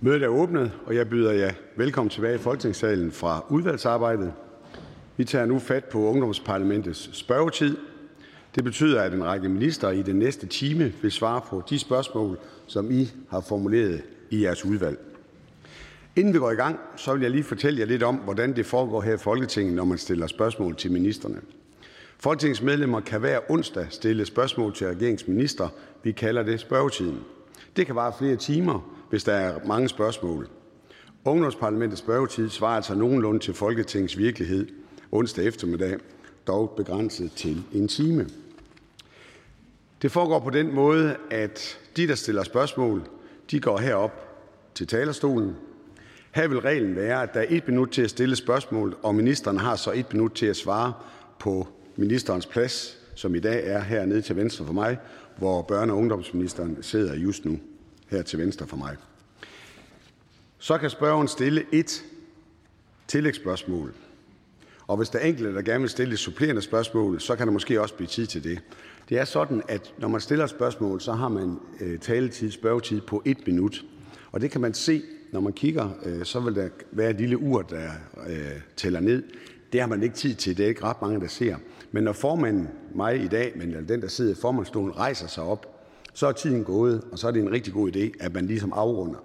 Mødet er åbnet, og jeg byder jer velkommen tilbage i Folketingssalen fra udvalgsarbejdet. Vi tager nu fat på Ungdomsparlamentets spørgetid. Det betyder, at en række minister i den næste time vil svare på de spørgsmål, som I har formuleret i jeres udvalg. Inden vi går i gang, så vil jeg lige fortælle jer lidt om, hvordan det foregår her i Folketinget, når man stiller spørgsmål til ministerne. Folketingets medlemmer kan hver onsdag stille spørgsmål til regeringsminister. Vi kalder det spørgetiden. Det kan vare flere timer, hvis der er mange spørgsmål. Ungdomsparlamentets spørgetid svarer altså nogenlunde til Folketingets virkelighed onsdag eftermiddag, dog begrænset til en time. Det foregår på den måde, at de, der stiller spørgsmål, de går herop til talerstolen. Her vil reglen være, at der er et minut til at stille spørgsmål, og ministeren har så et minut til at svare på ministerens plads, som i dag er hernede til venstre for mig, hvor børne- og ungdomsministeren sidder just nu her til venstre for mig. Så kan spørgeren stille et tillægsspørgsmål. Og hvis der er enkelte, der gerne vil stille et supplerende spørgsmål, så kan der måske også blive tid til det. Det er sådan, at når man stiller et spørgsmål, så har man øh, taletid, spørgetid på et minut. Og det kan man se, når man kigger, øh, så vil der være et lille ur, der øh, tæller ned. Det har man ikke tid til, det er ikke ret mange, der ser. Men når formanden, mig i dag, men den, der sidder i formandstolen, rejser sig op, så er tiden gået, og så er det en rigtig god idé, at man ligesom afrunder.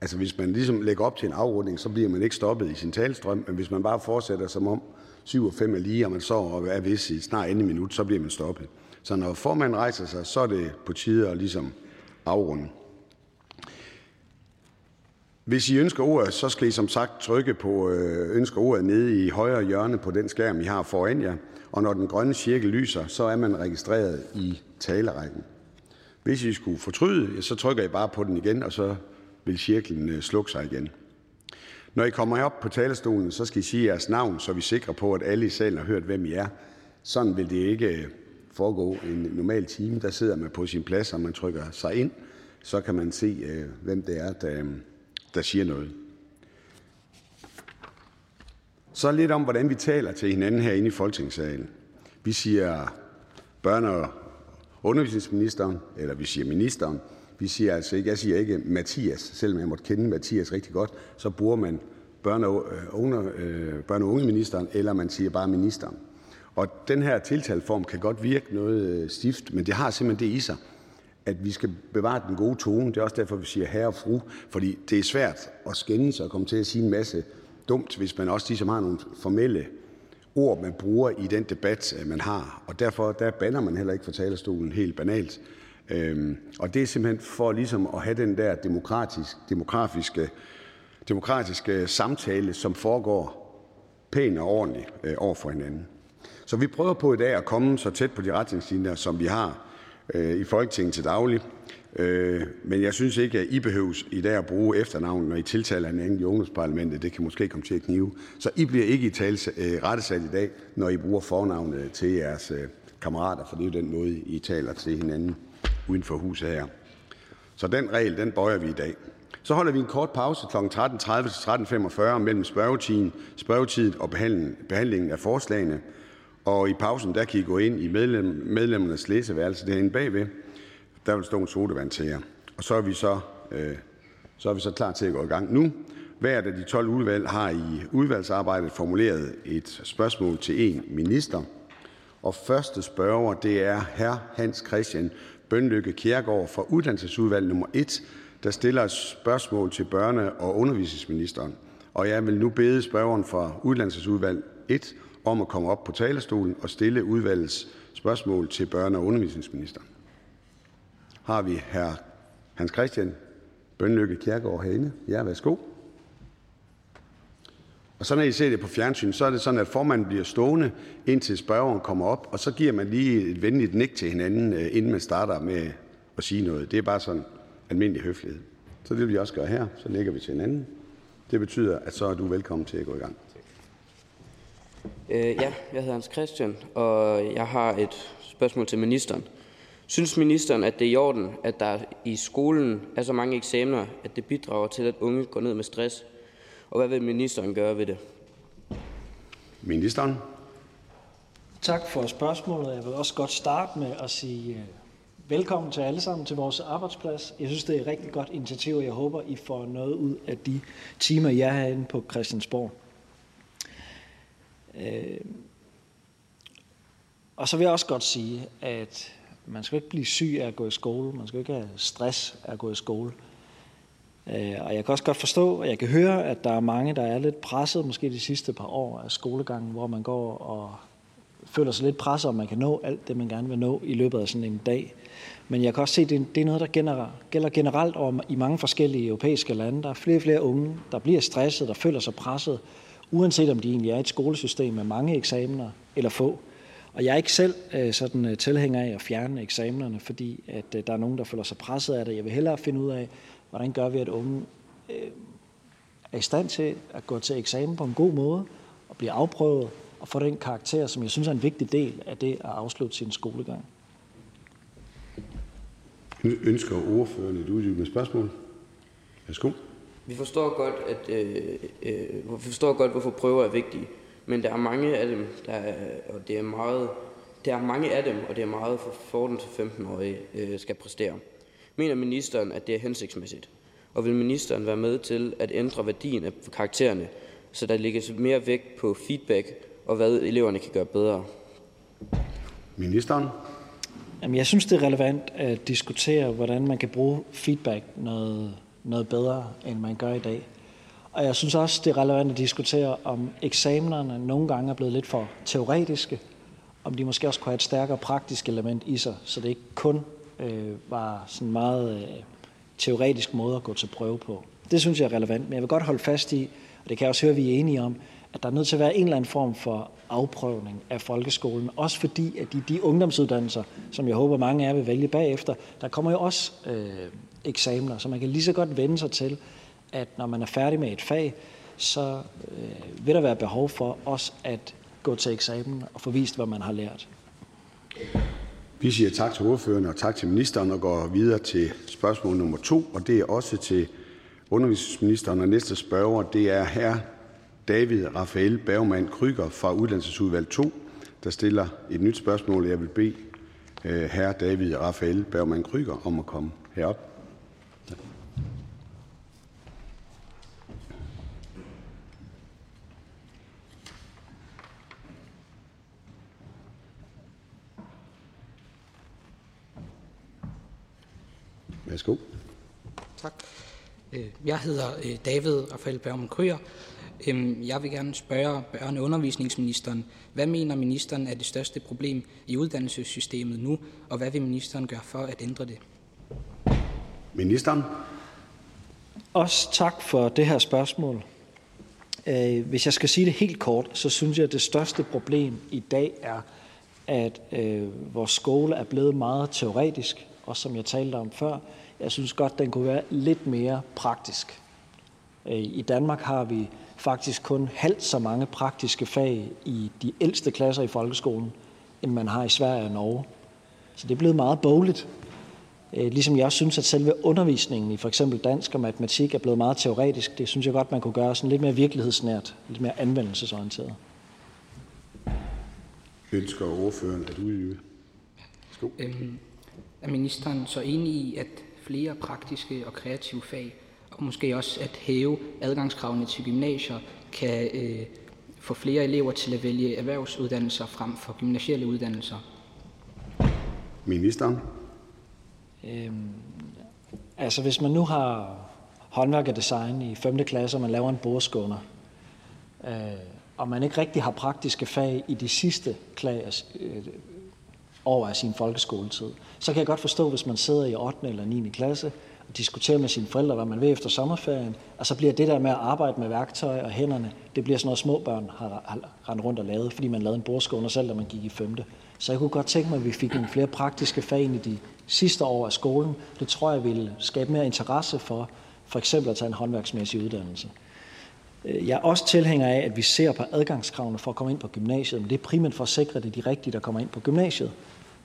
Altså hvis man ligesom lægger op til en afrunding, så bliver man ikke stoppet i sin talstrøm, men hvis man bare fortsætter som om 7 og 5 er lige, og man så og er vist i snart anden minut, så bliver man stoppet. Så når formanden rejser sig, så er det på tide at ligesom afrunde. Hvis I ønsker ordet, så skal I som sagt trykke på øh, ønsker ordet nede i højre hjørne på den skærm, I har foran jer. Og når den grønne cirkel lyser, så er man registreret i talerækken. Hvis I skulle fortryde, så trykker I bare på den igen, og så vil cirklen øh, slukke sig igen. Når I kommer op på talerstolen, så skal I sige jeres navn, så vi er sikre på, at alle i salen har hørt, hvem I er. Sådan vil det ikke øh, foregå en normal time. Der sidder man på sin plads, og man trykker sig ind. Så kan man se, øh, hvem det er, der, der siger noget. Så lidt om, hvordan vi taler til hinanden herinde i Folketingssalen. Vi siger børne- og undervisningsministeren, eller vi siger ministeren. Vi siger altså ikke, jeg siger ikke Mathias, selvom jeg måtte kende Mathias rigtig godt, så bruger man børne- og, øh, unge, øh, børne- og ungeministeren, eller man siger bare ministeren. Og den her tiltaleform kan godt virke noget øh, stift, men det har simpelthen det i sig, at vi skal bevare den gode tone. Det er også derfor, vi siger herre og fru, fordi det er svært at skændes og komme til at sige en masse dumt, hvis man også ligesom har nogle formelle ord, man bruger i den debat, øh, man har. Og derfor der banner man heller ikke fra talerstolen helt banalt. Øhm, og det er simpelthen for ligesom at have den der demokratisk, demografiske, demokratiske samtale, som foregår pænt og ordentligt øh, over for hinanden. Så vi prøver på i dag at komme så tæt på de retningslinjer, som vi har øh, i Folketinget til daglig. Øh, men jeg synes ikke, at I behøves i dag at bruge efternavn, når I tiltaler hinanden i ungdomsparlamentet. Det kan måske komme til at knive. Så I bliver ikke i tale, øh, rettesat i dag, når I bruger fornavnet til jeres øh, kammerater, for det er jo den måde, I taler til hinanden uden for huset her. Så den regel, den bøjer vi i dag. Så holder vi en kort pause kl. 13.30 til 13.45 mellem spørgetiden, spørgetiden og behandlingen, behandlingen af forslagene. Og i pausen, der kan I gå ind i medlem, medlemmernes læseværelse derinde bagved. Der vil stå en sodavand til jer. Og så er vi så, øh, så er vi så klar til at gå i gang nu. Hvert af de 12 udvalg har i udvalgsarbejdet formuleret et spørgsmål til en minister. Og første spørger, det er hr. Hans Christian Bønlykke Kjærgaard fra uddannelsesudvalg nummer 1, der stiller et spørgsmål til børne- og undervisningsministeren. Og jeg vil nu bede spørgeren fra uddannelsesudvalg 1 om at komme op på talerstolen og stille udvalgets spørgsmål til børne- og undervisningsministeren. Har vi hr. Hans Christian Bønlykke Kjærgaard herinde? Ja, værsgo. Og så når I ser det på fjernsyn, så er det sådan, at formanden bliver stående, indtil spørgeren kommer op, og så giver man lige et venligt nik til hinanden, øh, inden man starter med at sige noget. Det er bare sådan almindelig høflighed. Så det vil vi også gøre her. Så lægger vi til hinanden. Det betyder, at så er du velkommen til at gå i gang. Øh, ja, jeg hedder Hans Christian, og jeg har et spørgsmål til ministeren. Synes ministeren, at det er i orden, at der i skolen er så mange eksamener, at det bidrager til, at unge går ned med stress? Og hvad vil ministeren gøre ved det? Ministeren. Tak for spørgsmålet. Jeg vil også godt starte med at sige øh, velkommen til alle sammen til vores arbejdsplads. Jeg synes, det er et rigtig godt initiativ, og jeg håber, I får noget ud af de timer, jeg er herinde på Christiansborg. Øh, og så vil jeg også godt sige, at man skal ikke blive syg af at gå i skole. Man skal ikke have stress af at gå i skole. Øh, og jeg kan også godt forstå, og jeg kan høre, at der er mange, der er lidt presset, måske de sidste par år af skolegangen, hvor man går og føler sig lidt presset, om man kan nå alt det, man gerne vil nå i løbet af sådan en dag. Men jeg kan også se, at det er noget, der gælder generelt om i mange forskellige europæiske lande. Der er flere og flere unge, der bliver stresset, der føler sig presset, uanset om de egentlig er i et skolesystem med mange eksamener eller få. Og jeg er ikke selv øh, sådan øh, tilhænger af at fjerne eksamenerne, fordi at øh, der er nogen, der føler sig presset af det. Jeg vil hellere finde ud af, hvordan gør vi, at unge er i stand til at gå til eksamen på en god måde og blive afprøvet og få den karakter, som jeg synes er en vigtig del af det at afslutte sin skolegang. Ønsker ordføreren et uddybende spørgsmål? Værsgo. Vi forstår godt, at øh, øh, vi forstår godt, hvorfor prøver er vigtige, men der er mange af dem, der er, og det er meget, der er mange af dem, og det er meget for 14-15-årige øh, skal præstere. Mener ministeren, at det er hensigtsmæssigt? Og vil ministeren være med til at ændre værdien af karaktererne, så der lægges mere vægt på feedback og hvad eleverne kan gøre bedre? Ministeren. Jamen, jeg synes, det er relevant at diskutere, hvordan man kan bruge feedback noget, noget bedre, end man gør i dag. Og jeg synes også, det er relevant at diskutere, om eksamenerne nogle gange er blevet lidt for teoretiske, om de måske også kunne have et stærkere praktisk element i sig, så det ikke kun øh, var sådan meget øh, teoretisk måde at gå til prøve på. Det synes jeg er relevant, men jeg vil godt holde fast i, og det kan jeg også høre, at vi er enige om, at der er nødt til at være en eller anden form for afprøvning af folkeskolen. Også fordi, at de, de ungdomsuddannelser, som jeg håber mange af jer vil vælge bagefter, der kommer jo også øh, eksamener, så man kan lige så godt vende sig til, at når man er færdig med et fag, så øh, vil der være behov for også at gå til eksamen og få vist, hvad man har lært. Vi siger tak til ordføreren og tak til ministeren og går videre til spørgsmål nummer to, og det er også til undervisningsministeren. Og næste spørger, det er her David Rafael Bergmann Kryger fra Uddannelsesudvalg 2, der stiller et nyt spørgsmål. Jeg vil bede øh. David Rafael Bergmann Kryger om at komme herop. Værsgo. Tak. Øh, jeg hedder øh, David Rafael Bergman Kryer. Øhm, jeg vil gerne spørge børne- og undervisningsministeren, hvad mener ministeren er det største problem i uddannelsessystemet nu, og hvad vil ministeren gøre for at ændre det? Ministeren. Også tak for det her spørgsmål. Øh, hvis jeg skal sige det helt kort, så synes jeg, at det største problem i dag er, at vores skole er blevet meget teoretisk, og som jeg talte om før, jeg synes godt, den kunne være lidt mere praktisk. Øh, I Danmark har vi faktisk kun halvt så mange praktiske fag i de ældste klasser i folkeskolen, end man har i Sverige og Norge. Så det er blevet meget bogligt. Øh, ligesom jeg også synes, at selve undervisningen i for eksempel dansk og matematik er blevet meget teoretisk. Det synes jeg godt, man kunne gøre sådan lidt mere virkelighedsnært, lidt mere anvendelsesorienteret. Ønsker ordføreren at uddybe? Øhm, er ministeren så enig i, at flere praktiske og kreative fag, og måske også at hæve adgangskravene til gymnasier, kan øh, få flere elever til at vælge erhvervsuddannelser frem for gymnasielle uddannelser? Ministeren. Øhm, altså hvis man nu har håndværk og design i 5. klasse, og man laver en bordskåner, øh, og man ikke rigtig har praktiske fag i de sidste klasse, øh, år af sin folkeskoletid, så kan jeg godt forstå, hvis man sidder i 8. eller 9. klasse og diskuterer med sine forældre, hvad man vil efter sommerferien, og så bliver det der med at arbejde med værktøj og hænderne, det bliver sådan noget, små børn har, har rendt rundt og lavet, fordi man lavede en bordskåner selv, da man gik i 5. Så jeg kunne godt tænke mig, at vi fik nogle flere praktiske fag ind i de sidste år af skolen. Det tror jeg ville skabe mere interesse for for eksempel at tage en håndværksmæssig uddannelse. Øh, jeg er også tilhænger af, at vi ser på adgangskravene for at komme ind på gymnasiet, men det er primært for at sikre, at det er de rigtige, der kommer ind på gymnasiet.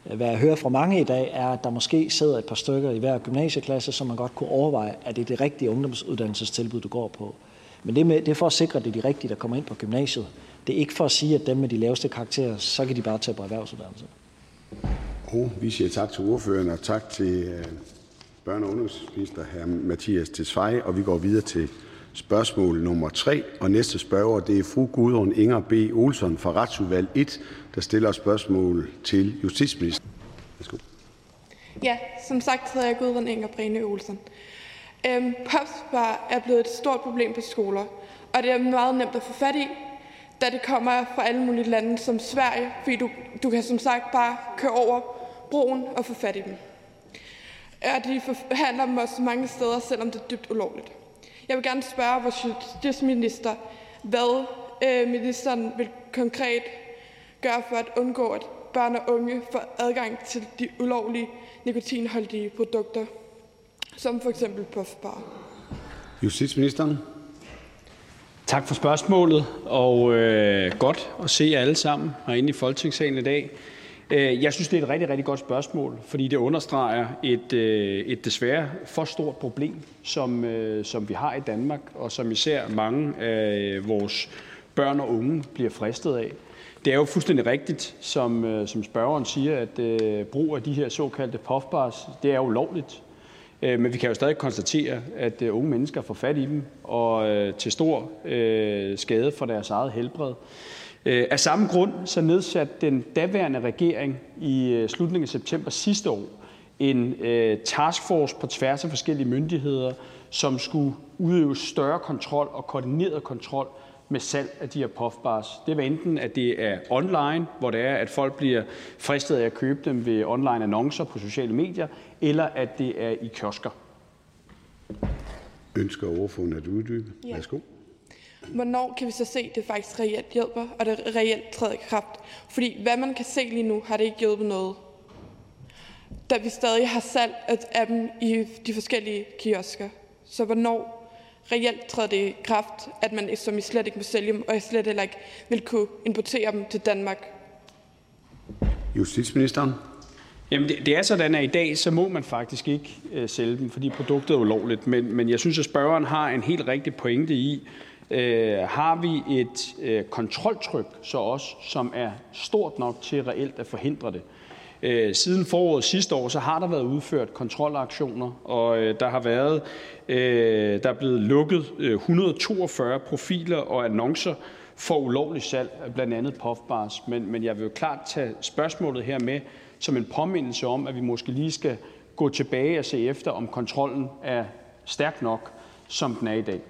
Hvad jeg hører fra mange i dag, er, at der måske sidder et par stykker i hver gymnasieklasse, som man godt kunne overveje, at det er det rigtige ungdomsuddannelsestilbud, du går på. Men det, med, det er for at sikre, at det er de rigtige, der kommer ind på gymnasiet. Det er ikke for at sige, at dem med de laveste karakterer, så kan de bare tage på erhvervsuddannelse. Og oh, vi siger tak til ordføreren og tak til øh, børne- og undervisningsminister hr. Mathias Tesfaye. Og vi går videre til spørgsmål nummer 3. Og næste spørger det er fru Gudrun Inger B. Olsen fra Retsudvalg 1, der stiller spørgsmål til justitsministeren. Værsgo. Ja, som sagt hedder jeg Gudrun Inger Brene Olsen. Øhm, Popspar er blevet et stort problem på skoler, og det er meget nemt at få fat i, da det kommer fra alle mulige lande som Sverige, fordi du, du kan som sagt bare køre over broen og få fat i dem. Og de forhandler dem også mange steder, selvom det er dybt ulovligt. Jeg vil gerne spørge vores justitsminister, hvad øh, ministeren vil konkret gøre for at undgå, at børn og unge får adgang til de ulovlige nikotinholdige produkter, som for eksempel puffbar. Justitsministeren. Tak for spørgsmålet, og øh, godt at se jer alle sammen herinde i Folketingssalen i dag. Øh, jeg synes, det er et rigtig, rigtig godt spørgsmål, fordi det understreger et, øh, et desværre for stort problem, som, øh, som vi har i Danmark, og som især mange af vores børn og unge bliver fristet af. Det er jo fuldstændig rigtigt, som, øh, som spørgeren siger, at øh, brug af de her såkaldte puffbars, det er ulovligt. Øh, men vi kan jo stadig konstatere, at unge mennesker får fat i dem, og til stor skade for deres eget helbred. Øh, af samme grund så nedsatte den daværende regering i øh, slutningen af september sidste år en øh, taskforce på tværs af forskellige myndigheder, som skulle udøve større kontrol og koordineret kontrol med salg af de her puffbars. Det var enten, at det er online, hvor det er, at folk bliver fristet af at købe dem ved online annoncer på sociale medier, eller at det er i kiosker. Ønsker ordføreren at uddybe? Ja. Værsgo. Hvornår kan vi så se, at det faktisk reelt hjælper, og det reelt træder i kraft? Fordi hvad man kan se lige nu, har det ikke hjulpet noget. Da vi stadig har salg af dem i de forskellige kiosker. Så hvornår reelt træder det i kraft, at man som I slet ikke må sælge dem, og I slet heller ikke vil kunne importere dem til Danmark? Justitsministeren. Jamen det, det er sådan, at i dag så må man faktisk ikke øh, sælge dem, fordi produktet er ulovligt. Men, men jeg synes, at spørgeren har en helt rigtig pointe i, øh, har vi et øh, kontroltryk så også, som er stort nok til reelt at forhindre det. Øh, Øh, siden foråret sidste år så har der været udført kontrolaktioner, og øh, der har været øh, der er blevet lukket 142 profiler og annoncer for ulovlig salg af blandt andet puffbars. Men, men jeg vil jo klart tage spørgsmålet her med som en påmindelse om, at vi måske lige skal gå tilbage og se efter, om kontrollen er stærk nok, som den er i dag.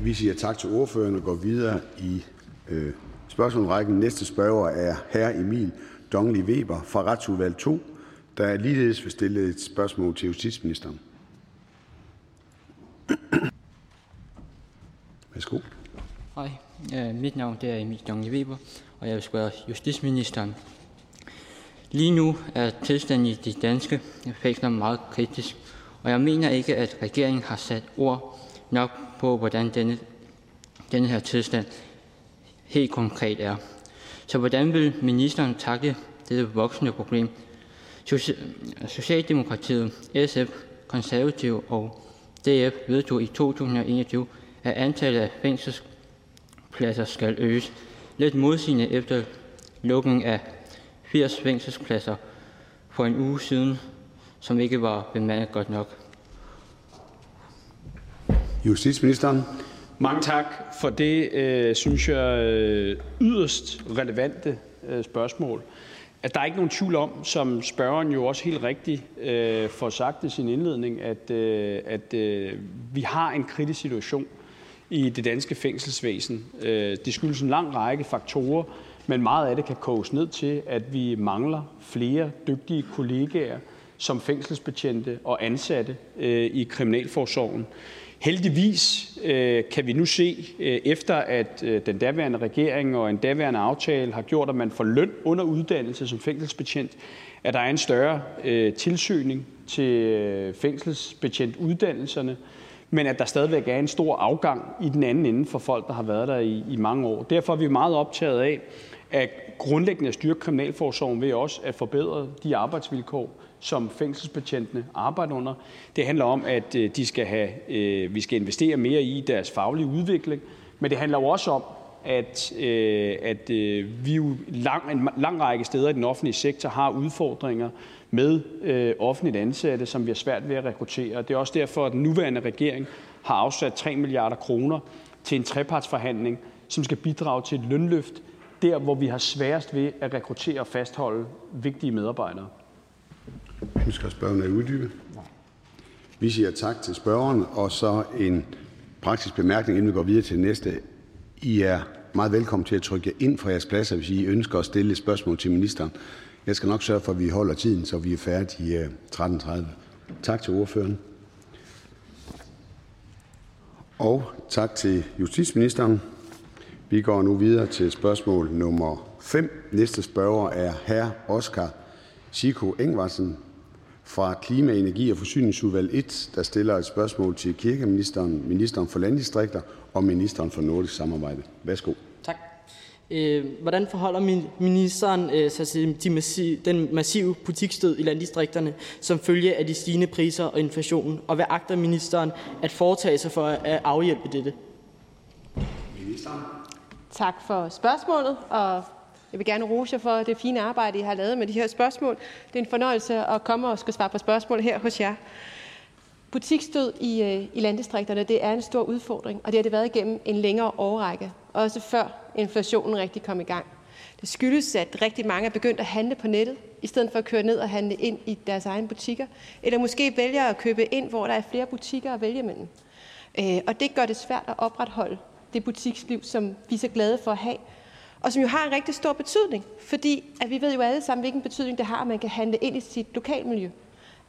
Vi siger tak til ordføreren og går videre i øh, spørgsmålsrækken. Næste spørger er hr. Emil Dongli Weber fra Retsudvalg 2, der ligeledes vil stille et spørgsmål til justitsministeren. Værsgo. Hej, mit navn det er Emil Dongli Weber, og jeg vil spørge justitsministeren. Lige nu er tilstanden i de danske fængsler meget kritisk, og jeg mener ikke, at regeringen har sat ord nok på, hvordan denne, denne her tilstand helt konkret er. Så hvordan vil ministeren takle dette voksende problem? Socialdemokratiet, SF, Konservative og DF vedtog i 2021, at antallet af fængselspladser skal øges. Lidt modsigende efter lukningen af 80 fængselspladser for en uge siden, som ikke var bemandet godt nok. Justitsministeren. Mange tak for det, øh, synes jeg, øh, yderst relevante øh, spørgsmål. At der er ikke nogen tvivl om, som spørgeren jo også helt rigtigt øh, får sagt i sin indledning, at, øh, at øh, vi har en kritisk situation i det danske fængselsvæsen. Øh, det skyldes en lang række faktorer, men meget af det kan koges ned til, at vi mangler flere dygtige kollegaer som fængselsbetjente og ansatte øh, i kriminalforsorgen. Heldigvis øh, kan vi nu se, øh, efter at øh, den daværende regering og en daværende aftale har gjort, at man får løn under uddannelse som fængselsbetjent, at der er en større øh, tilsøgning til øh, fængselsbetjentuddannelserne, men at der stadigvæk er en stor afgang i den anden ende for folk, der har været der i, i mange år. Derfor er vi meget optaget af at grundlæggende at styrke kriminalforsorgen ved også at forbedre de arbejdsvilkår, som fængselsbetjentene arbejder under. Det handler om, at øh, de skal have, øh, vi skal investere mere i deres faglige udvikling, men det handler jo også om, at, øh, at øh, vi jo lang, en lang række steder i den offentlige sektor har udfordringer med øh, offentligt ansatte, som vi har svært ved at rekruttere. Det er også derfor, at den nuværende regering har afsat 3 milliarder kroner til en trepartsforhandling, som skal bidrage til et lønløft der, hvor vi har sværest ved at rekruttere og fastholde vigtige medarbejdere. Ønsker spørgeren at uddybe? Vi siger tak til spørgeren, og så en praktisk bemærkning, inden vi går videre til næste. I er meget velkommen til at trykke ind fra jeres pladser, hvis I ønsker at stille et spørgsmål til ministeren. Jeg skal nok sørge for, at vi holder tiden, så vi er færdige 13.30. Øh, tak til ordføreren. Og tak til justitsministeren. Vi går nu videre til spørgsmål nummer 5. Næste spørger er hr. Oskar Chico Engvarsen fra Klima-, Energi- og Forsyningsudvalg 1, der stiller et spørgsmål til kirkeministeren, ministeren for landdistrikter og ministeren for nordisk samarbejde. Værsgo. Tak. Øh, hvordan forholder ministeren øh, sig til den massive butiksstød i landdistrikterne som følge af de stigende priser og inflationen, og hvad agter ministeren at foretage sig for at afhjælpe dette? Ministeren. Tak for spørgsmålet, og jeg vil gerne rose jer for det fine arbejde, I har lavet med de her spørgsmål. Det er en fornøjelse at komme og skal svare på spørgsmål her hos jer. Butikstød i, øh, i landdistrikterne det er en stor udfordring, og det har det været igennem en længere årrække, også før inflationen rigtig kom i gang. Det skyldes, at rigtig mange er begyndt at handle på nettet, i stedet for at køre ned og handle ind i deres egne butikker, eller måske vælger at købe ind, hvor der er flere butikker at vælge mellem. Øh, og det gør det svært at opretholde det butiksliv, som vi er så glade for at have, og som jo har en rigtig stor betydning, fordi at vi ved jo alle sammen, hvilken betydning det har, at man kan handle ind i sit lokalmiljø.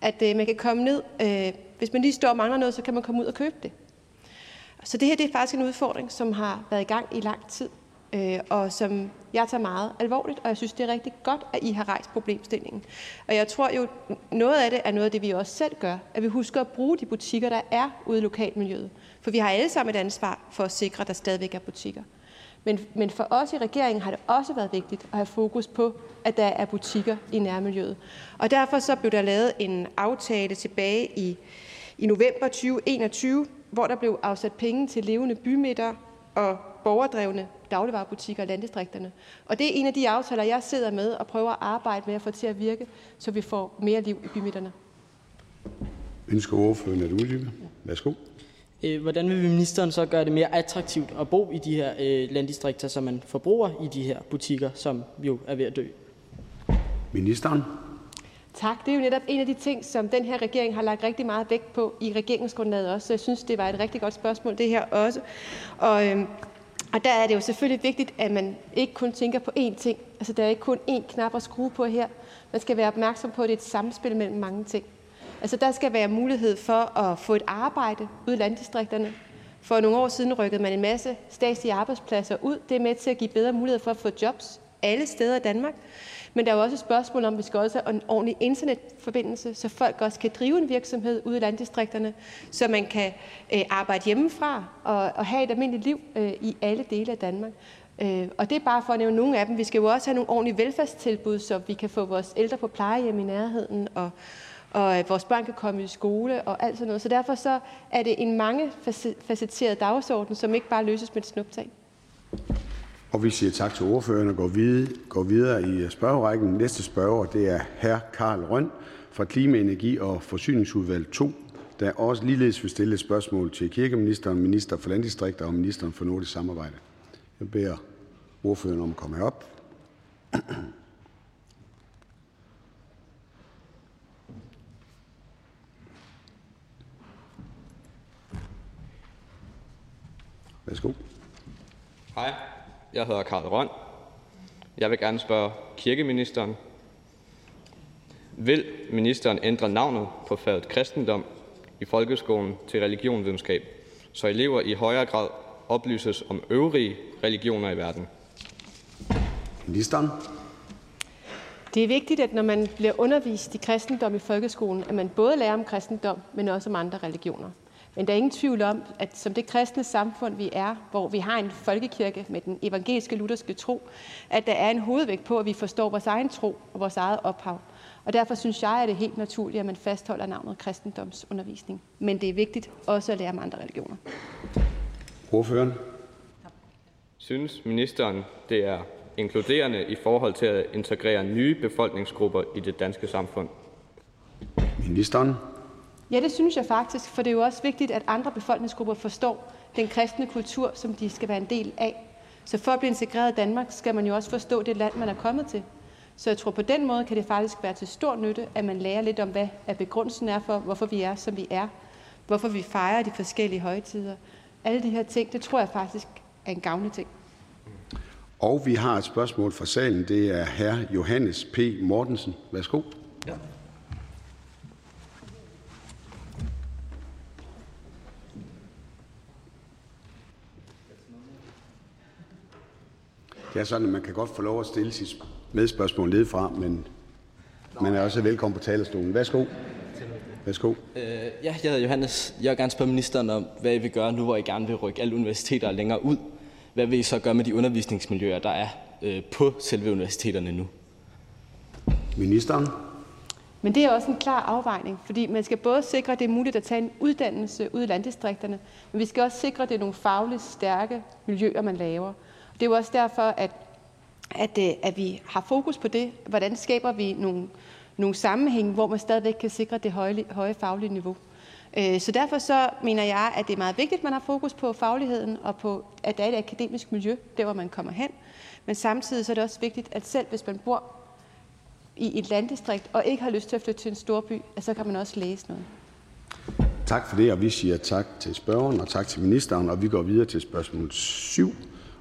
At øh, man kan komme ned, øh, hvis man lige står og mangler noget, så kan man komme ud og købe det. Så det her det er faktisk en udfordring, som har været i gang i lang tid, øh, og som jeg tager meget alvorligt, og jeg synes, det er rigtig godt, at I har rejst problemstillingen. Og jeg tror jo, noget af det er noget af det, vi også selv gør, at vi husker at bruge de butikker, der er ude i lokalmiljøet. For vi har alle sammen et ansvar for at sikre, at der stadigvæk er butikker. Men, men for os i regeringen har det også været vigtigt at have fokus på, at der er butikker i nærmiljøet. Og derfor så blev der lavet en aftale tilbage i, i november 2021, hvor der blev afsat penge til levende bymidter og borgerdrevne dagligvarerbutikker i landdistrikterne. Og det er en af de aftaler, jeg sidder med og prøver at arbejde med at få til at virke, så vi får mere liv i bymidterne. Ønsker ordføreren at uddybe? Værsgo. Øh, hvordan vil ministeren så gøre det mere attraktivt at bo i de her øh, landdistrikter, så man forbruger i de her butikker, som jo er ved at dø? Ministeren. Tak. Det er jo netop en af de ting, som den her regering har lagt rigtig meget vægt på i regeringsgrundlaget også. Så jeg synes, det var et rigtig godt spørgsmål, det her også. Og, øhm, og der er det jo selvfølgelig vigtigt, at man ikke kun tænker på én ting. Altså, der er ikke kun én knap at skrue på her. Man skal være opmærksom på, at det er et samspil mellem mange ting. Altså, der skal være mulighed for at få et arbejde ude i landdistrikterne. For nogle år siden rykkede man en masse statslige arbejdspladser ud. Det er med til at give bedre mulighed for at få jobs alle steder i Danmark. Men der er jo også et spørgsmål om, at vi skal også have en ordentlig internetforbindelse, så folk også kan drive en virksomhed ude i landdistrikterne, så man kan øh, arbejde hjemmefra og, og have et almindeligt liv øh, i alle dele af Danmark. Øh, og det er bare for at nævne nogle af dem. Vi skal jo også have nogle ordentlige velfærdstilbud, så vi kan få vores ældre på plejehjem i nærheden, og, og at vores børn kan komme i skole og alt sådan noget. Så derfor så er det en mange facetteret dagsorden, som ikke bare løses med et snuptag. Og vi siger tak til ordføreren og går videre, går videre i øh, spørgerækken. Næste spørger det er hr. Karl Røn fra Klima-, Energi- og Forsyningsudvalg 2, der også ligeledes vil stille et spørgsmål til kirkeministeren, minister for landdistrikter og ministeren for nordisk samarbejde. Jeg beder ordføreren om at komme herop. Værsgo. Hej, jeg hedder Karl Røn. Jeg vil gerne spørge kirkeministeren. Vil ministeren ændre navnet på faget kristendom i folkeskolen til religionvidenskab, så elever i højere grad oplyses om øvrige religioner i verden? Ministeren. Det er vigtigt, at når man bliver undervist i kristendom i folkeskolen, at man både lærer om kristendom, men også om andre religioner. Men der er ingen tvivl om, at som det kristne samfund, vi er, hvor vi har en folkekirke med den evangeliske lutherske tro, at der er en hovedvægt på, at vi forstår vores egen tro og vores eget ophav. Og derfor synes jeg, at det er helt naturligt, at man fastholder navnet kristendomsundervisning. Men det er vigtigt også at lære om andre religioner. Ordføreren. Synes ministeren, det er inkluderende i forhold til at integrere nye befolkningsgrupper i det danske samfund? Ministeren. Ja, det synes jeg faktisk, for det er jo også vigtigt, at andre befolkningsgrupper forstår den kristne kultur, som de skal være en del af. Så for at blive integreret i Danmark, skal man jo også forstå det land, man er kommet til. Så jeg tror, på den måde kan det faktisk være til stor nytte, at man lærer lidt om, hvad begrundelsen er for, hvorfor vi er, som vi er. Hvorfor vi fejrer de forskellige højtider. Alle de her ting, det tror jeg faktisk er en gavnlig ting. Og vi har et spørgsmål fra salen. Det er hr. Johannes P. Mortensen. Værsgo. Ja. Det er sådan, at man kan godt få lov at stille sit medspørgsmål nedefra, men man er også velkommen på talerstolen. Værsgo. Værsgo. Øh, ja, jeg hedder Johannes. Jeg vil gerne spørge ministeren om, hvad I vil gøre nu, hvor I gerne vil rykke alle universiteter længere ud. Hvad vil I så gøre med de undervisningsmiljøer, der er øh, på selve universiteterne nu? Ministeren. Men det er også en klar afvejning, fordi man skal både sikre, at det er muligt at tage en uddannelse ud i landdistrikterne, men vi skal også sikre, at det er nogle fagligt stærke miljøer, man laver. Det er jo også derfor, at, at, øh, at vi har fokus på det. Hvordan skaber vi nogle, nogle sammenhænge, hvor man stadigvæk kan sikre det høje, høje faglige niveau. Øh, så derfor så mener jeg, at det er meget vigtigt, at man har fokus på fagligheden og på, at der er et akademisk miljø, der hvor man kommer hen. Men samtidig så er det også vigtigt, at selv hvis man bor i et landdistrikt og ikke har lyst til at flytte til en storby, så kan man også læse noget. Tak for det, og vi siger tak til spørgeren og tak til ministeren, og vi går videre til spørgsmål 7.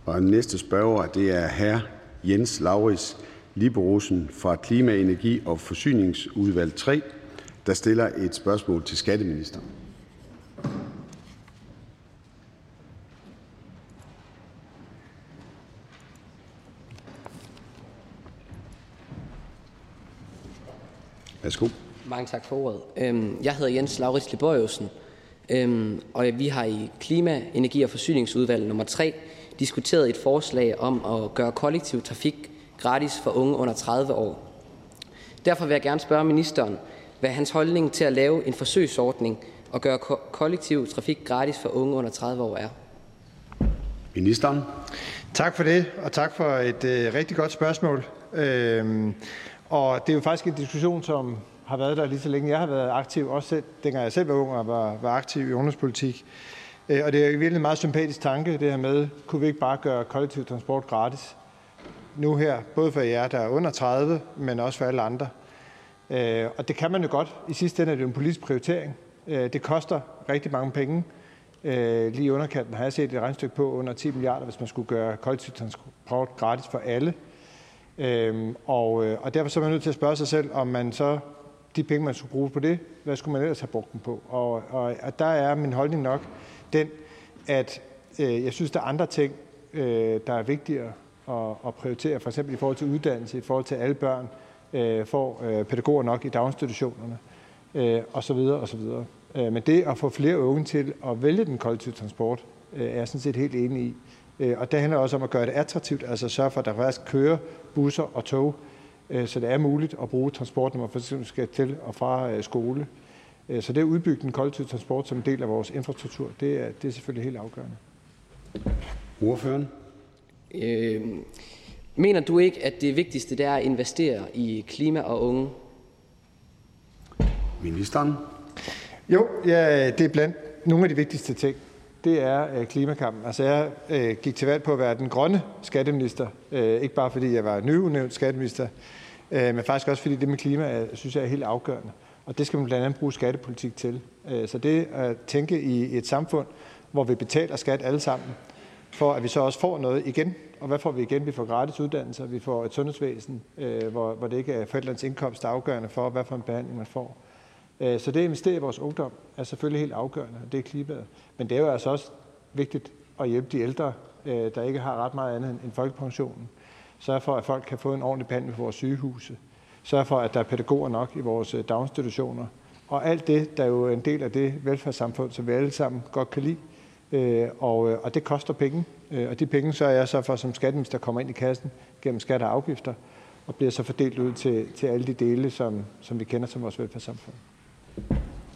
Og næste spørger, det er hr. Jens Lauris Liberosen fra Klima-, Energi- og Forsyningsudvalg 3, der stiller et spørgsmål til skatteministeren. Værsgo. Mange tak for ordet. Øhm, jeg hedder Jens Lauritz Liboriusen, øhm, og vi har i Klima-, Energi- og Forsyningsudvalg nummer 3 diskuteret et forslag om at gøre kollektiv trafik gratis for unge under 30 år. Derfor vil jeg gerne spørge ministeren, hvad hans holdning til at lave en forsøgsordning og gøre kollektiv trafik gratis for unge under 30 år er. Ministeren. Tak for det, og tak for et øh, rigtig godt spørgsmål. Øhm, og det er jo faktisk en diskussion, som har været der lige så længe jeg har været aktiv, også selv, dengang jeg selv var ung og var, var aktiv i ungdomspolitik. Øh, og det er jo virkelig en meget sympatisk tanke, det her med, kunne vi ikke bare gøre kollektiv transport gratis? Nu her, både for jer, der er under 30, men også for alle andre. Øh, og det kan man jo godt. I sidste ende er det en politisk prioritering. Øh, det koster rigtig mange penge. Lige i underkanten har jeg set et regnstykke på under 10 milliarder, hvis man skulle gøre kollektiv transport gratis for alle. Og, og derfor så er man nødt til at spørge sig selv, om man så de penge, man skulle bruge på det, hvad skulle man ellers have brugt dem på? Og, og, og der er min holdning nok, den, at øh, jeg synes, der er andre ting, øh, der er vigtigere at, at prioritere, for eksempel i forhold til uddannelse, i forhold til alle børn øh, får øh, pædagoger nok i daginstitutionerne øh, osv. osv. Øh, men det at få flere unge til at vælge den kollektive transport, øh, er jeg sådan set helt enig i. Øh, og det handler også om at gøre det attraktivt, altså sørge for, at der faktisk kører busser og tog, øh, så det er muligt at bruge transport, når man for eksempel skal til og fra øh, skole. Øh, så det at udbygge den kollektive transport som en del af vores infrastruktur, det er, det er selvfølgelig helt afgørende. Ordføreren? Øh, mener du ikke, at det vigtigste det er at investere i klima og unge? Ministeren? Jo, ja, det er blandt nogle af de vigtigste ting. Det er øh, klimakampen. Altså jeg øh, gik til valg på at være den grønne skatteminister, øh, ikke bare fordi jeg var nyudnævnt skatteminister, øh, men faktisk også fordi det med klima, synes jeg er helt afgørende. Og det skal man blandt andet bruge skattepolitik til. Øh, så det at tænke i et samfund, hvor vi betaler skat alle sammen, for at vi så også får noget igen. Og hvad får vi igen? Vi får gratis uddannelser, vi får et sundhedsvæsen, øh, hvor, hvor det ikke er forældrens indkomst, der er afgørende for, hvad for en behandling man får. Øh, så det at investere i vores ungdom er selvfølgelig helt afgørende, og det er klimaet. Men det er jo altså også vigtigt at hjælpe de ældre, der ikke har ret meget andet end folkepensionen. Sørge for, at folk kan få en ordentlig behandling på vores sygehuse sørge for, at der er pædagoger nok i vores øh, daginstitutioner. Og alt det, der er jo en del af det velfærdssamfund, som vi alle sammen godt kan lide. Øh, og, øh, og det koster penge. Øh, og de penge så er jeg så for, som skatteminister kommer ind i kassen gennem skatter og afgifter, og bliver så fordelt ud til, til alle de dele, som, som vi kender som vores velfærdssamfund.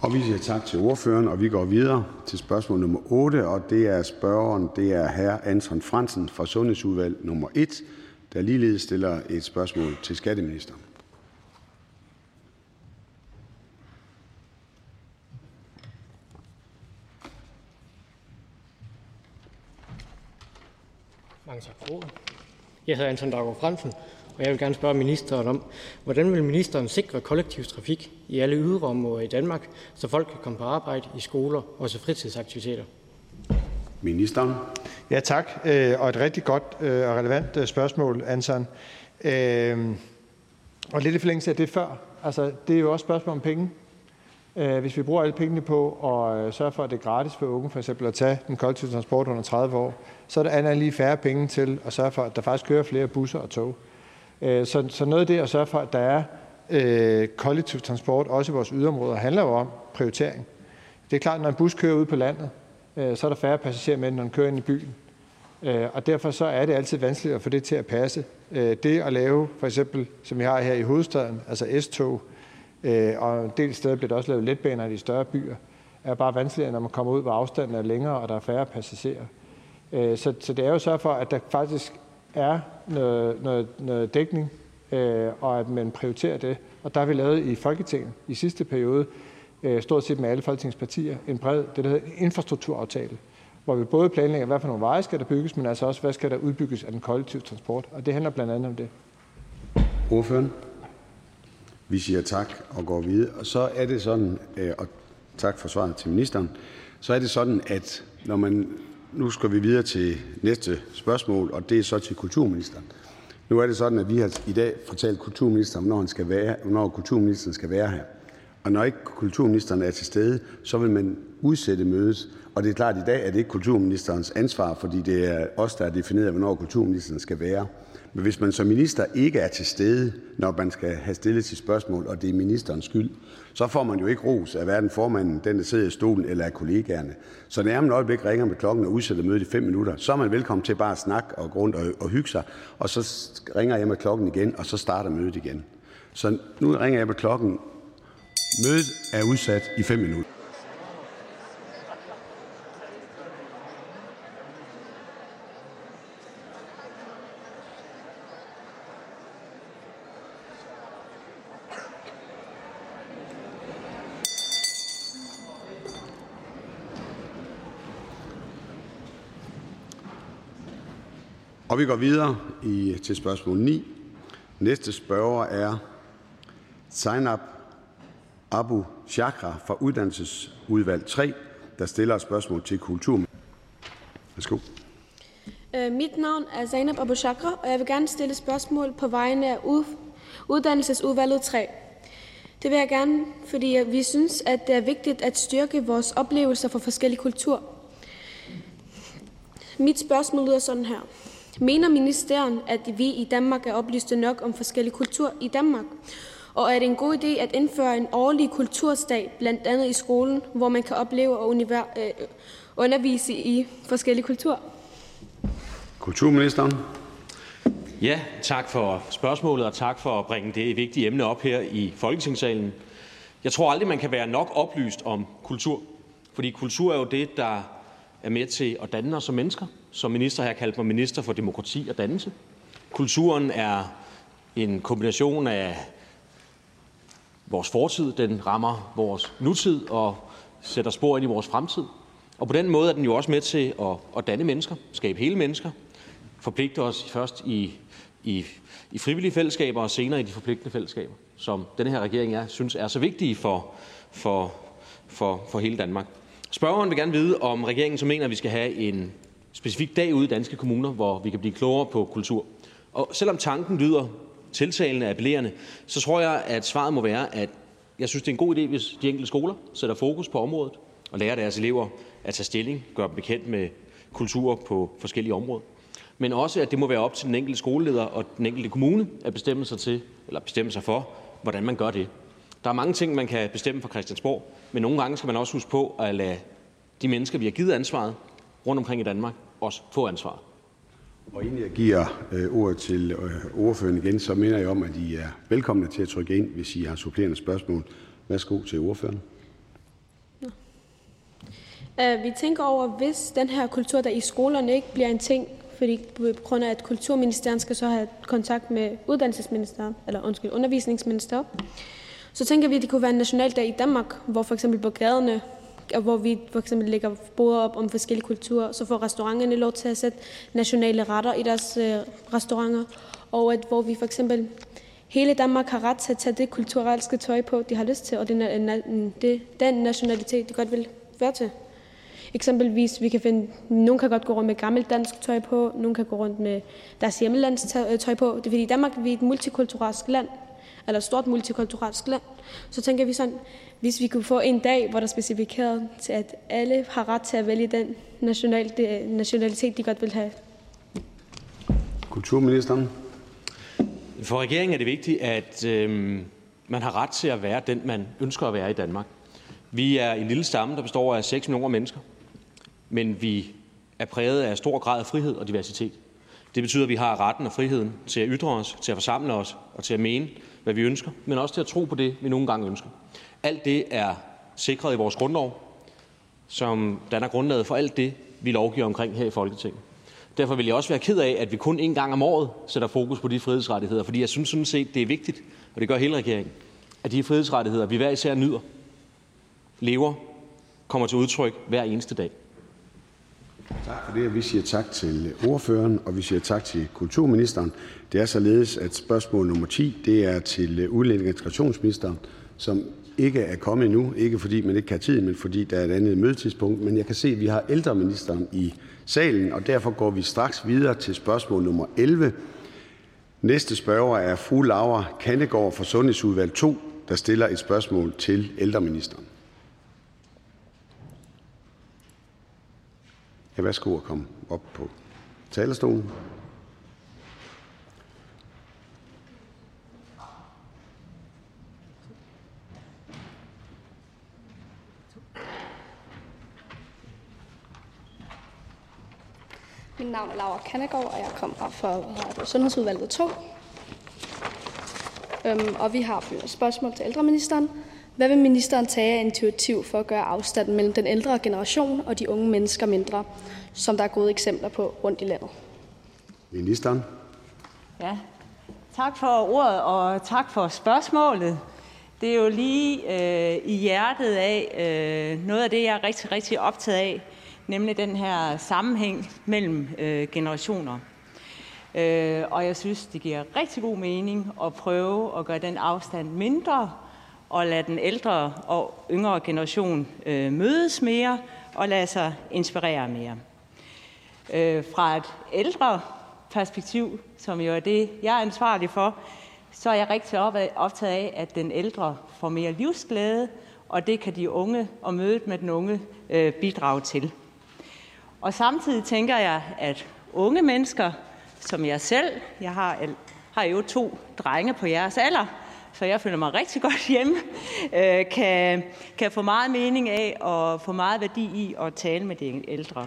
Og vi siger tak til ordføreren, og vi går videre til spørgsmål nummer 8, og det er spørgeren, det er hr. Anton Fransen fra Sundhedsudvalg nummer 1, der ligeledes stiller et spørgsmål til skatteministeren. Mange tak for ordet. Jeg hedder Anton Daggaard Fransen, og jeg vil gerne spørge ministeren om, hvordan vil ministeren sikre kollektiv trafik i alle yderområder i Danmark, så folk kan komme på arbejde, i skoler og til fritidsaktiviteter? Ministeren. Ja, tak. Øh, og et rigtig godt øh, og relevant øh, spørgsmål, Anton. Og lidt i forlængelse af det før. Altså, det er jo også et spørgsmål om penge. Øh, hvis vi bruger alle pengene på at øh, sørge for, at det er gratis for unge for eksempel at tage den kollektive transport under 30 år, så er der andet lige færre penge til at sørge for, at der faktisk kører flere busser og tog. Øh, så, så noget af det at sørge for, at der er kollektiv transport, også i vores yderområder, handler jo om prioritering. Det er klart, at når en bus kører ud på landet, så er der færre passagerer med, når den kører ind i byen. Og derfor så er det altid vanskeligt at få det til at passe. Det at lave, for eksempel, som vi har her i hovedstaden, altså S-tog, øh, og en del steder bliver der også lavet letbaner i de større byer, er bare vanskeligere, når man kommer ud, hvor afstanden er længere, og der er færre passagerer. Øh, så, så det er jo så for, at der faktisk er noget, noget, noget dækning, øh, og at man prioriterer det. Og der har vi lavet i Folketinget i sidste periode, øh, stort set med alle folketingspartier, en bred, det der hedder infrastrukturaftale, hvor vi både planlægger, hvad for nogle veje skal der bygges, men altså også, hvad skal der udbygges af den kollektive transport. Og det handler blandt andet om det. Ordføreren? Vi siger tak og går videre. Og så er det sådan, øh, og tak for svaret til ministeren, så er det sådan, at når man nu skal vi videre til næste spørgsmål, og det er så til kulturministeren. Nu er det sådan, at vi har i dag fortalt kulturministeren, hvornår, han skal være, hvornår kulturministeren skal være her. Og når ikke kulturministeren er til stede, så vil man udsætte mødet. Og det er klart, at i dag er det ikke kulturministerens ansvar, fordi det er os, der har defineret, hvornår kulturministeren skal være. Men hvis man som minister ikke er til stede, når man skal have stillet sit spørgsmål, og det er ministerens skyld, så får man jo ikke ros af hverken formanden, den der sidder i stolen, eller af kollegaerne. Så når man øjeblik ringer med klokken og udsætter mødet i fem minutter, så er man velkommen til bare at snakke og gå rundt og, og hygge sig, og så ringer jeg med klokken igen, og så starter mødet igen. Så nu ringer jeg med klokken. Mødet er udsat i fem minutter. Vi går videre i, til spørgsmål 9. Næste spørger er Zainab Abu Chakra fra Uddannelsesudvalg 3, der stiller et spørgsmål til kultur. Værsgo. Øh, mit navn er Zainab Abu Chakra, og jeg vil gerne stille spørgsmål på vegne af Uddannelsesudvalget 3. Det vil jeg gerne, fordi vi synes, at det er vigtigt at styrke vores oplevelser for forskellige kulturer. Mit spørgsmål lyder sådan her. Mener ministeren, at vi i Danmark er oplyste nok om forskellige kulturer i Danmark? Og er det en god idé at indføre en årlig kultursdag, blandt andet i skolen, hvor man kan opleve og øh, undervise i forskellige kulturer? Kulturministeren. Ja, tak for spørgsmålet, og tak for at bringe det vigtige emne op her i Folketingssalen. Jeg tror aldrig, man kan være nok oplyst om kultur, fordi kultur er jo det, der er med til at danne os som mennesker. Som minister har jeg kaldt mig minister for demokrati og dannelse. Kulturen er en kombination af vores fortid, den rammer vores nutid og sætter spor ind i vores fremtid. Og på den måde er den jo også med til at, at danne mennesker, skabe hele mennesker, forpligte os først i, i, i frivillige fællesskaber og senere i de forpligtende fællesskaber, som den her regering er, synes er så vigtige for, for, for, for hele Danmark. Spørgeren vil gerne vide, om regeringen så mener, at vi skal have en specifik dag ude i danske kommuner, hvor vi kan blive klogere på kultur. Og selvom tanken lyder tiltalende appellerende, så tror jeg, at svaret må være, at jeg synes, det er en god idé, hvis de enkelte skoler sætter fokus på området og lærer deres elever at tage stilling, gøre dem bekendt med kultur på forskellige områder. Men også, at det må være op til den enkelte skoleleder og den enkelte kommune at bestemme sig til, eller bestemme sig for, hvordan man gør det. Der er mange ting, man kan bestemme fra Christiansborg, men nogle gange skal man også huske på at lade de mennesker, vi har givet ansvaret rundt omkring i Danmark, også få ansvaret. Og inden jeg giver øh, ordet til øh, ordføreren igen, så minder jeg om, at I er velkomne til at trykke ind, hvis I har supplerende spørgsmål. Værsgo til ordføreren. Uh, vi tænker over, hvis den her kultur, der i skolerne ikke bliver en ting, fordi på grund af, at kulturministeren skal så have kontakt med uddannelsesministeren, eller undskyld, undervisningsminister, så tænker vi, at det kunne være en nationaldag i Danmark, hvor for eksempel på gaderne, og hvor vi for eksempel lægger boder op om forskellige kulturer, så får restauranterne lov til at sætte nationale retter i deres øh, restauranter, og at hvor vi for eksempel hele Danmark har ret til at tage det kulturelle tøj på, de har lyst til, og det, det, den nationalitet, de godt vil være til. Eksempelvis, vi kan finde, nogen kan godt gå rundt med gammelt dansk tøj på, nogen kan gå rundt med deres hjemmelands øh, tøj på. Det er fordi i Danmark vi er et multikulturelt land, eller et stort multikulturelt land. Så tænker vi sådan, hvis vi kunne få en dag, hvor der er specifikeret til, at alle har ret til at vælge den national, det, nationalitet, de godt vil have. Kulturministeren. For regeringen er det vigtigt, at øh, man har ret til at være den, man ønsker at være i Danmark. Vi er en lille stamme, der består af 6 millioner mennesker, men vi er præget af stor grad af frihed og diversitet. Det betyder, at vi har retten og friheden til at ytre os, til at forsamle os og til at mene, hvad vi ønsker, men også til at tro på det, vi nogle gange ønsker. Alt det er sikret i vores grundlov, som danner grundlaget for alt det, vi lovgiver omkring her i Folketinget. Derfor vil jeg også være ked af, at vi kun en gang om året sætter fokus på de frihedsrettigheder, fordi jeg synes sådan set, det er vigtigt, og det gør hele regeringen, at de frihedsrettigheder, vi hver især nyder, lever, kommer til udtryk hver eneste dag. Tak for det. Vi siger tak til ordføreren, og vi siger tak til kulturministeren. Det er således, at spørgsmål nummer 10 det er til udlænding- og integrationsministeren, som ikke er kommet endnu. Ikke fordi man ikke kan have tid, men fordi der er et andet mødetidspunkt. Men jeg kan se, at vi har ældreministeren i salen, og derfor går vi straks videre til spørgsmål nummer 11. Næste spørger er fru Laura Kandegård fra Sundhedsudvalg 2, der stiller et spørgsmål til ældreministeren. Ja, værsgo at komme op på talerstolen. Mit navn er Laura Kannegård, og jeg kommer fra Sundhedsudvalget 2. Øhm, og vi har et spørgsmål til ældreministeren. Hvad vil ministeren tage af initiativ for at gøre afstanden mellem den ældre generation og de unge mennesker mindre, som der er gode eksempler på rundt i landet? Ministeren. Ja, tak for ordet, og tak for spørgsmålet. Det er jo lige øh, i hjertet af øh, noget af det, jeg er rigtig, rigtig optaget af, nemlig den her sammenhæng mellem øh, generationer. Øh, og jeg synes, det giver rigtig god mening at prøve at gøre den afstand mindre, og lade den ældre og yngre generation øh, mødes mere og lade sig inspirere mere. Øh, fra et ældre perspektiv, som jo er det, jeg er ansvarlig for, så er jeg rigtig optaget af, at den ældre får mere livsglæde, og det kan de unge og mødet med den unge øh, bidrage til. Og samtidig tænker jeg, at unge mennesker, som jeg selv, jeg har, har jo to drenge på jeres alder, så jeg føler mig rigtig godt hjemme, øh, kan, kan få meget mening af og få meget værdi i at tale med de ældre.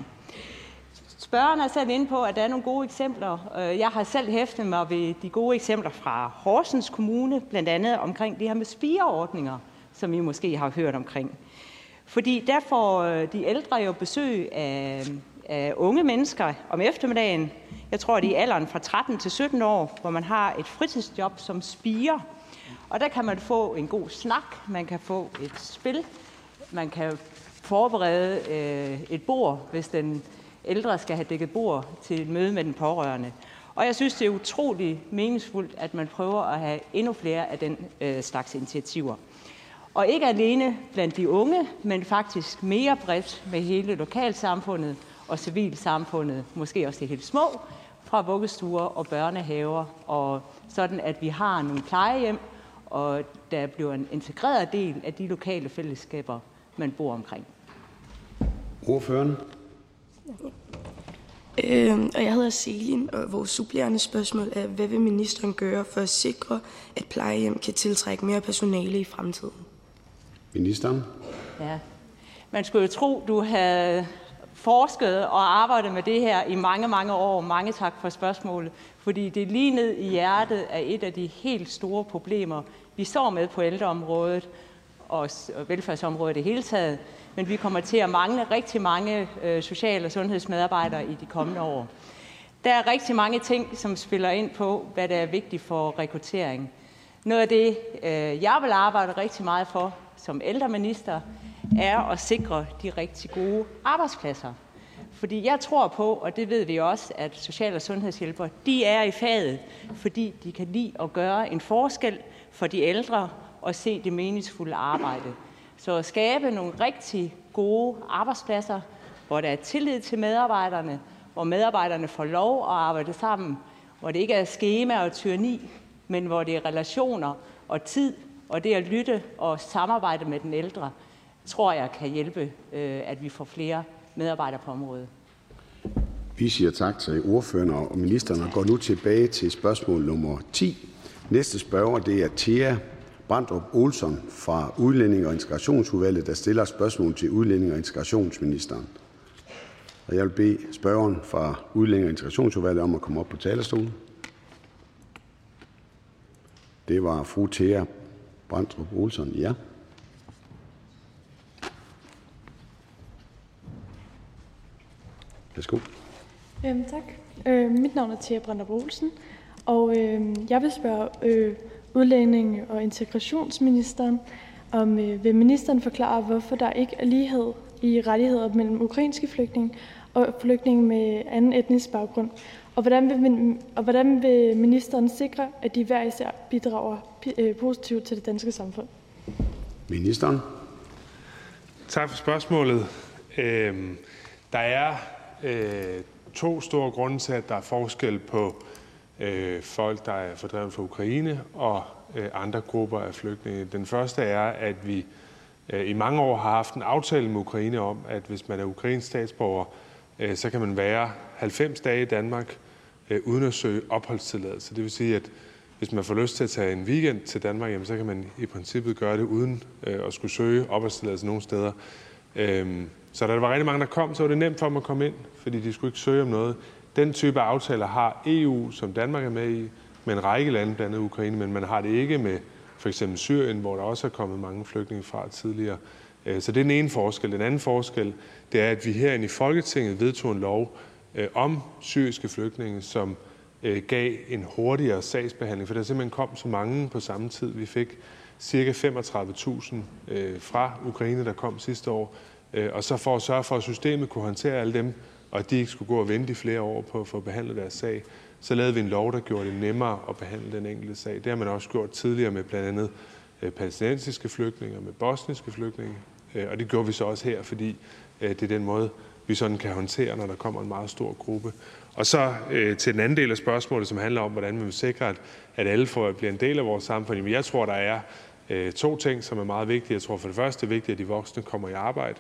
Spørgeren er selv inde på, at der er nogle gode eksempler. Øh, jeg har selv hæftet mig ved de gode eksempler fra Horsens Kommune, blandt andet omkring det her med spireordninger, som I måske har hørt omkring. Fordi der får øh, de ældre jo besøg af, af unge mennesker om eftermiddagen. Jeg tror, det er i alderen fra 13 til 17 år, hvor man har et fritidsjob som spire. Og der kan man få en god snak, man kan få et spil, man kan forberede øh, et bord, hvis den ældre skal have dækket bord til et møde med den pårørende. Og jeg synes, det er utrolig meningsfuldt, at man prøver at have endnu flere af den øh, slags initiativer. Og ikke alene blandt de unge, men faktisk mere bredt med hele lokalsamfundet og civilsamfundet, måske også det helt små, fra vuggestuer og børnehaver, og sådan at vi har nogle plejehjem, og der bliver en integreret del af de lokale fællesskaber, man bor omkring. Ordføreren. Øh, og jeg hedder Selin, og vores supplerende spørgsmål er, hvad vil ministeren gøre for at sikre, at plejehjem kan tiltrække mere personale i fremtiden? Ministeren. Ja. Man skulle jo tro, du havde forsket og arbejdet med det her i mange, mange år. Mange tak for spørgsmålet, fordi det er lige ned i hjertet af et af de helt store problemer, vi står med på ældreområdet og velfærdsområdet i det hele taget, men vi kommer til at mangle rigtig mange øh, social- og sundhedsmedarbejdere i de kommende år. Der er rigtig mange ting, som spiller ind på, hvad der er vigtigt for rekruttering. Noget af det, øh, jeg vil arbejde rigtig meget for som ældreminister, er at sikre de rigtig gode arbejdspladser. Fordi jeg tror på, og det ved vi også, at social- og sundhedshjælpere, de er i faget, fordi de kan lide at gøre en forskel for de ældre og se det meningsfulde arbejde. Så at skabe nogle rigtig gode arbejdspladser, hvor der er tillid til medarbejderne, hvor medarbejderne får lov at arbejde sammen, hvor det ikke er skema og tyranni, men hvor det er relationer og tid, og det at lytte og samarbejde med den ældre, tror jeg kan hjælpe, øh, at vi får flere medarbejdere på området. Vi siger tak til ordføreren og ministeren og går nu tilbage til spørgsmål nummer 10. Næste spørger det er Thea Brandrup Olsen fra Udlænding- og Integrationsudvalget, der stiller spørgsmål til udlænding- og integrationsministeren. Og jeg vil bede spørgeren fra Udlænding- og Integrationsudvalget om at komme op på talerstolen. Det var fru Thea Brandrup Olsen. Ja. Værsgo. Øhm, tak. Øh, mit navn er Thea Brandrup Olsen, og øh, jeg vil spørge øh, udlænding- og integrationsministeren, om øh, vil ministeren forklare, hvorfor der ikke er lighed i rettigheder mellem ukrainske flygtninge og flygtninge med anden etnisk baggrund, og hvordan vil, og hvordan vil ministeren sikre, at de hver især bidrager øh, positivt til det danske samfund? Ministeren. Tak for spørgsmålet. Øhm, der er øh, Øh, to store grunde til, at der er forskel på øh, folk, der er fordrevet fra Ukraine, og øh, andre grupper af flygtninge. Den første er, at vi øh, i mange år har haft en aftale med Ukraine om, at hvis man er ukrainsk statsborger, øh, så kan man være 90 dage i Danmark øh, uden at søge opholdstilladelse. Det vil sige, at hvis man får lyst til at tage en weekend til Danmark, jamen, så kan man i princippet gøre det uden øh, at skulle søge opholdstilladelse nogen steder. Øhm, så da der var rigtig mange, der kom, så var det nemt for dem at komme ind, fordi de skulle ikke søge om noget. Den type aftaler har EU, som Danmark er med i, med en række lande, blandt andet Ukraine, men man har det ikke med for eksempel Syrien, hvor der også er kommet mange flygtninge fra tidligere. Øh, så det er den ene forskel. Den anden forskel, det er, at vi herinde i Folketinget vedtog en lov øh, om syriske flygtninge, som øh, gav en hurtigere sagsbehandling, for der simpelthen kom så mange på samme tid. Vi fik cirka 35.000 fra Ukraine, der kom sidste år, Øh, og så for at sørge for, at systemet kunne håndtere alle dem, og at de ikke skulle gå og vente i flere år på at få behandlet deres sag, så lavede vi en lov, der gjorde det nemmere at behandle den enkelte sag. Det har man også gjort tidligere med blandt andet øh, palæstinensiske flygtninge og med bosniske flygtninge, øh, og det gjorde vi så også her, fordi det er den måde, vi sådan kan håndtere, når der kommer en meget stor gruppe. Og så øh, til den anden del af spørgsmålet, som handler om, hvordan vi vil sikre, at, at alle får bliver en del af vores samfund. Jamen, jeg tror, der er øh, to ting, som er meget vigtige. Jeg tror for det første, det er vigtigt, at de voksne kommer i arbejde.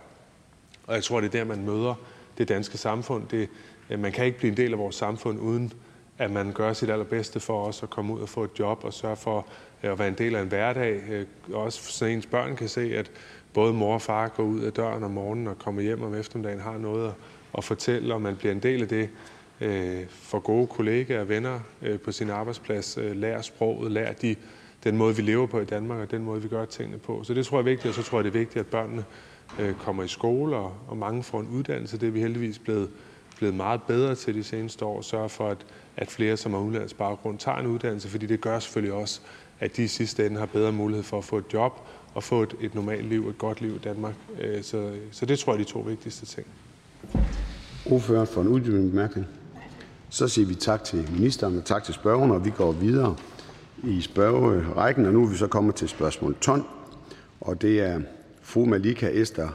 Og jeg tror, det er der, man møder det danske samfund. Det, øh, man kan ikke blive en del af vores samfund, uden at man gør sit allerbedste for os at komme ud og få et job og sørge for øh, at være en del af en hverdag. Øh, også så ens børn kan se, at både mor og far går ud af døren om morgenen og kommer hjem om eftermiddagen, har noget at, fortælle, og man bliver en del af det, for gode kollegaer og venner på sin arbejdsplads, lærer sproget, lærer de, den måde, vi lever på i Danmark, og den måde, vi gør tingene på. Så det tror jeg er vigtigt, og så tror jeg, det er vigtigt, at børnene Øh, kommer i skole, og, og mange får en uddannelse. Det er vi heldigvis blevet, blevet meget bedre til de seneste år, sørge for, at, at flere, som har udenlandsk baggrund, tager en uddannelse, fordi det gør selvfølgelig også, at de i sidste ende har bedre mulighed for at få et job, og få et, et normalt liv, et godt liv i Danmark. Øh, så, så det tror jeg er de to vigtigste ting. Ordfører for en uddybende bemærkning. Så siger vi tak til ministeren og tak til spørgerne, og vi går videre i spørgerækken, og nu er vi så kommet til spørgsmål 12, og det er Malika Esther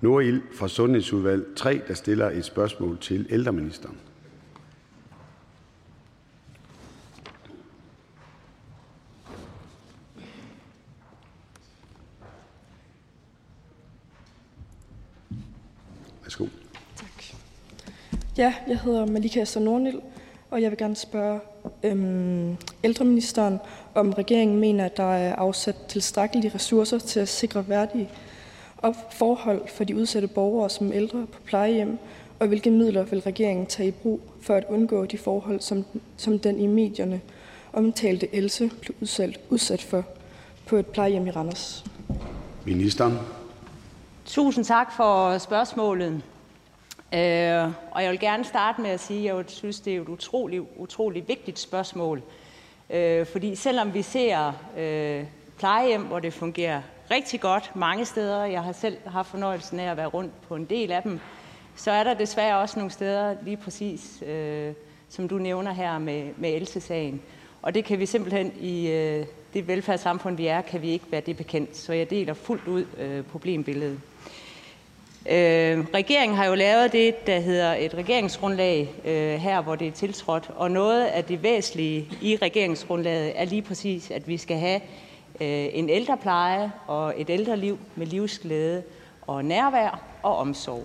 Nordil fra Sundhedsudvalg 3, der stiller et spørgsmål til ældreministeren. Værsgo. Ja, jeg hedder Malika Esther Nordil, og jeg vil gerne spørge øhm, ældreministeren, om regeringen mener, at der er afsat tilstrækkelige ressourcer til at sikre værdige forhold for de udsatte borgere som ældre på plejehjem, og hvilke midler vil regeringen tage i brug for at undgå de forhold, som, som den i medierne omtalte Else blev udsat, udsat for på et plejehjem i Randers? Ministeren. Tusind tak for spørgsmålet. Øh, og jeg vil gerne starte med at sige, at jeg synes, det er et utroligt, utroligt vigtigt spørgsmål. Øh, fordi selvom vi ser øh, plejehjem, hvor det fungerer rigtig godt mange steder, jeg har selv haft fornøjelsen af at være rundt på en del af dem, så er der desværre også nogle steder, lige præcis øh, som du nævner her med, med Else-sagen. Og det kan vi simpelthen i øh, det velfærdssamfund, vi er, kan vi ikke være det bekendt. Så jeg deler fuldt ud øh, problembilledet. Øh, regeringen har jo lavet det, der hedder et regeringsgrundlag øh, her, hvor det er tiltrådt. Og noget af det væsentlige i regeringsgrundlaget er lige præcis, at vi skal have øh, en ældrepleje og et ældreliv med livsglæde og nærvær og omsorg.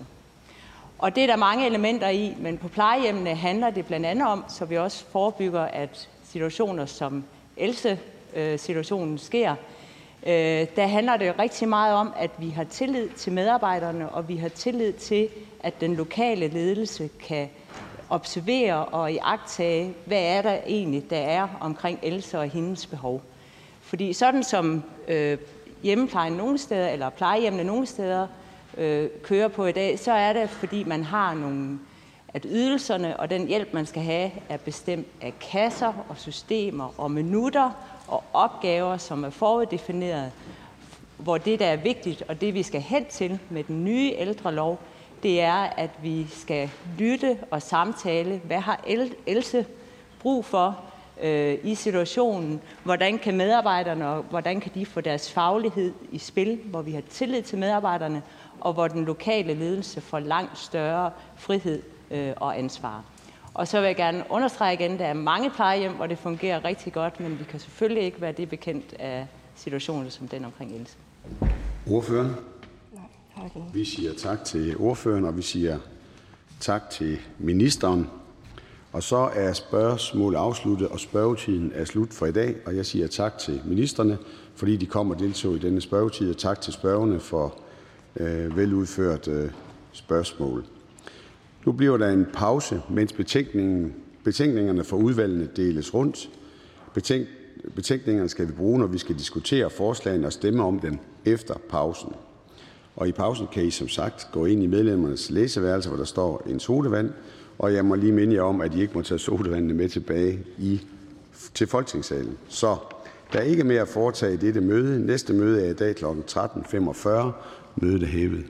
Og det er der mange elementer i, men på plejehjemmene handler det blandt andet om, så vi også forebygger, at situationer som øh, Else-situationen sker, Øh, der handler det rigtig meget om, at vi har tillid til medarbejderne, og vi har tillid til, at den lokale ledelse kan observere og iagtage, hvad er der egentlig, der er omkring Else og hendes behov. Fordi sådan som øh, hjemmeplejen nogle steder, eller plejehjemmene nogle steder, øh, kører på i dag, så er det, fordi man har nogle, at ydelserne og den hjælp, man skal have, er bestemt af kasser og systemer og minutter og opgaver, som er foruddefineret, hvor det, der er vigtigt, og det vi skal hen til med den nye ældrelov, det er, at vi skal lytte og samtale. Hvad har Else brug for øh, i situationen? Hvordan kan medarbejderne, og hvordan kan de få deres faglighed i spil, hvor vi har tillid til medarbejderne, og hvor den lokale ledelse får langt større frihed øh, og ansvar. Og så vil jeg gerne understrege igen, at der er mange plejehjem, hvor det fungerer rigtig godt, men vi kan selvfølgelig ikke være det bekendt af situationer som den omkring Else. Ordføreren? Vi siger tak til ordføreren, og vi siger tak til ministeren. Og så er spørgsmålet afsluttet, og spørgetiden er slut for i dag. Og jeg siger tak til ministerne, fordi de kom og deltog i denne spørgetid, og tak til spørgerne for øh, veludført øh, spørgsmål. Nu bliver der en pause, mens betænkningerne for udvalgene deles rundt. Betænkningerne skal vi bruge, når vi skal diskutere forslagene og stemme om dem efter pausen. Og i pausen kan I som sagt gå ind i medlemmernes læseværelse, hvor der står en sodavand, og jeg må lige minde jer om, at I ikke må tage sodavandene med tilbage i, til Folketingssalen. Så der er ikke mere at foretage i dette møde. Næste møde er i dag kl. 13.45. Mødet er hævet.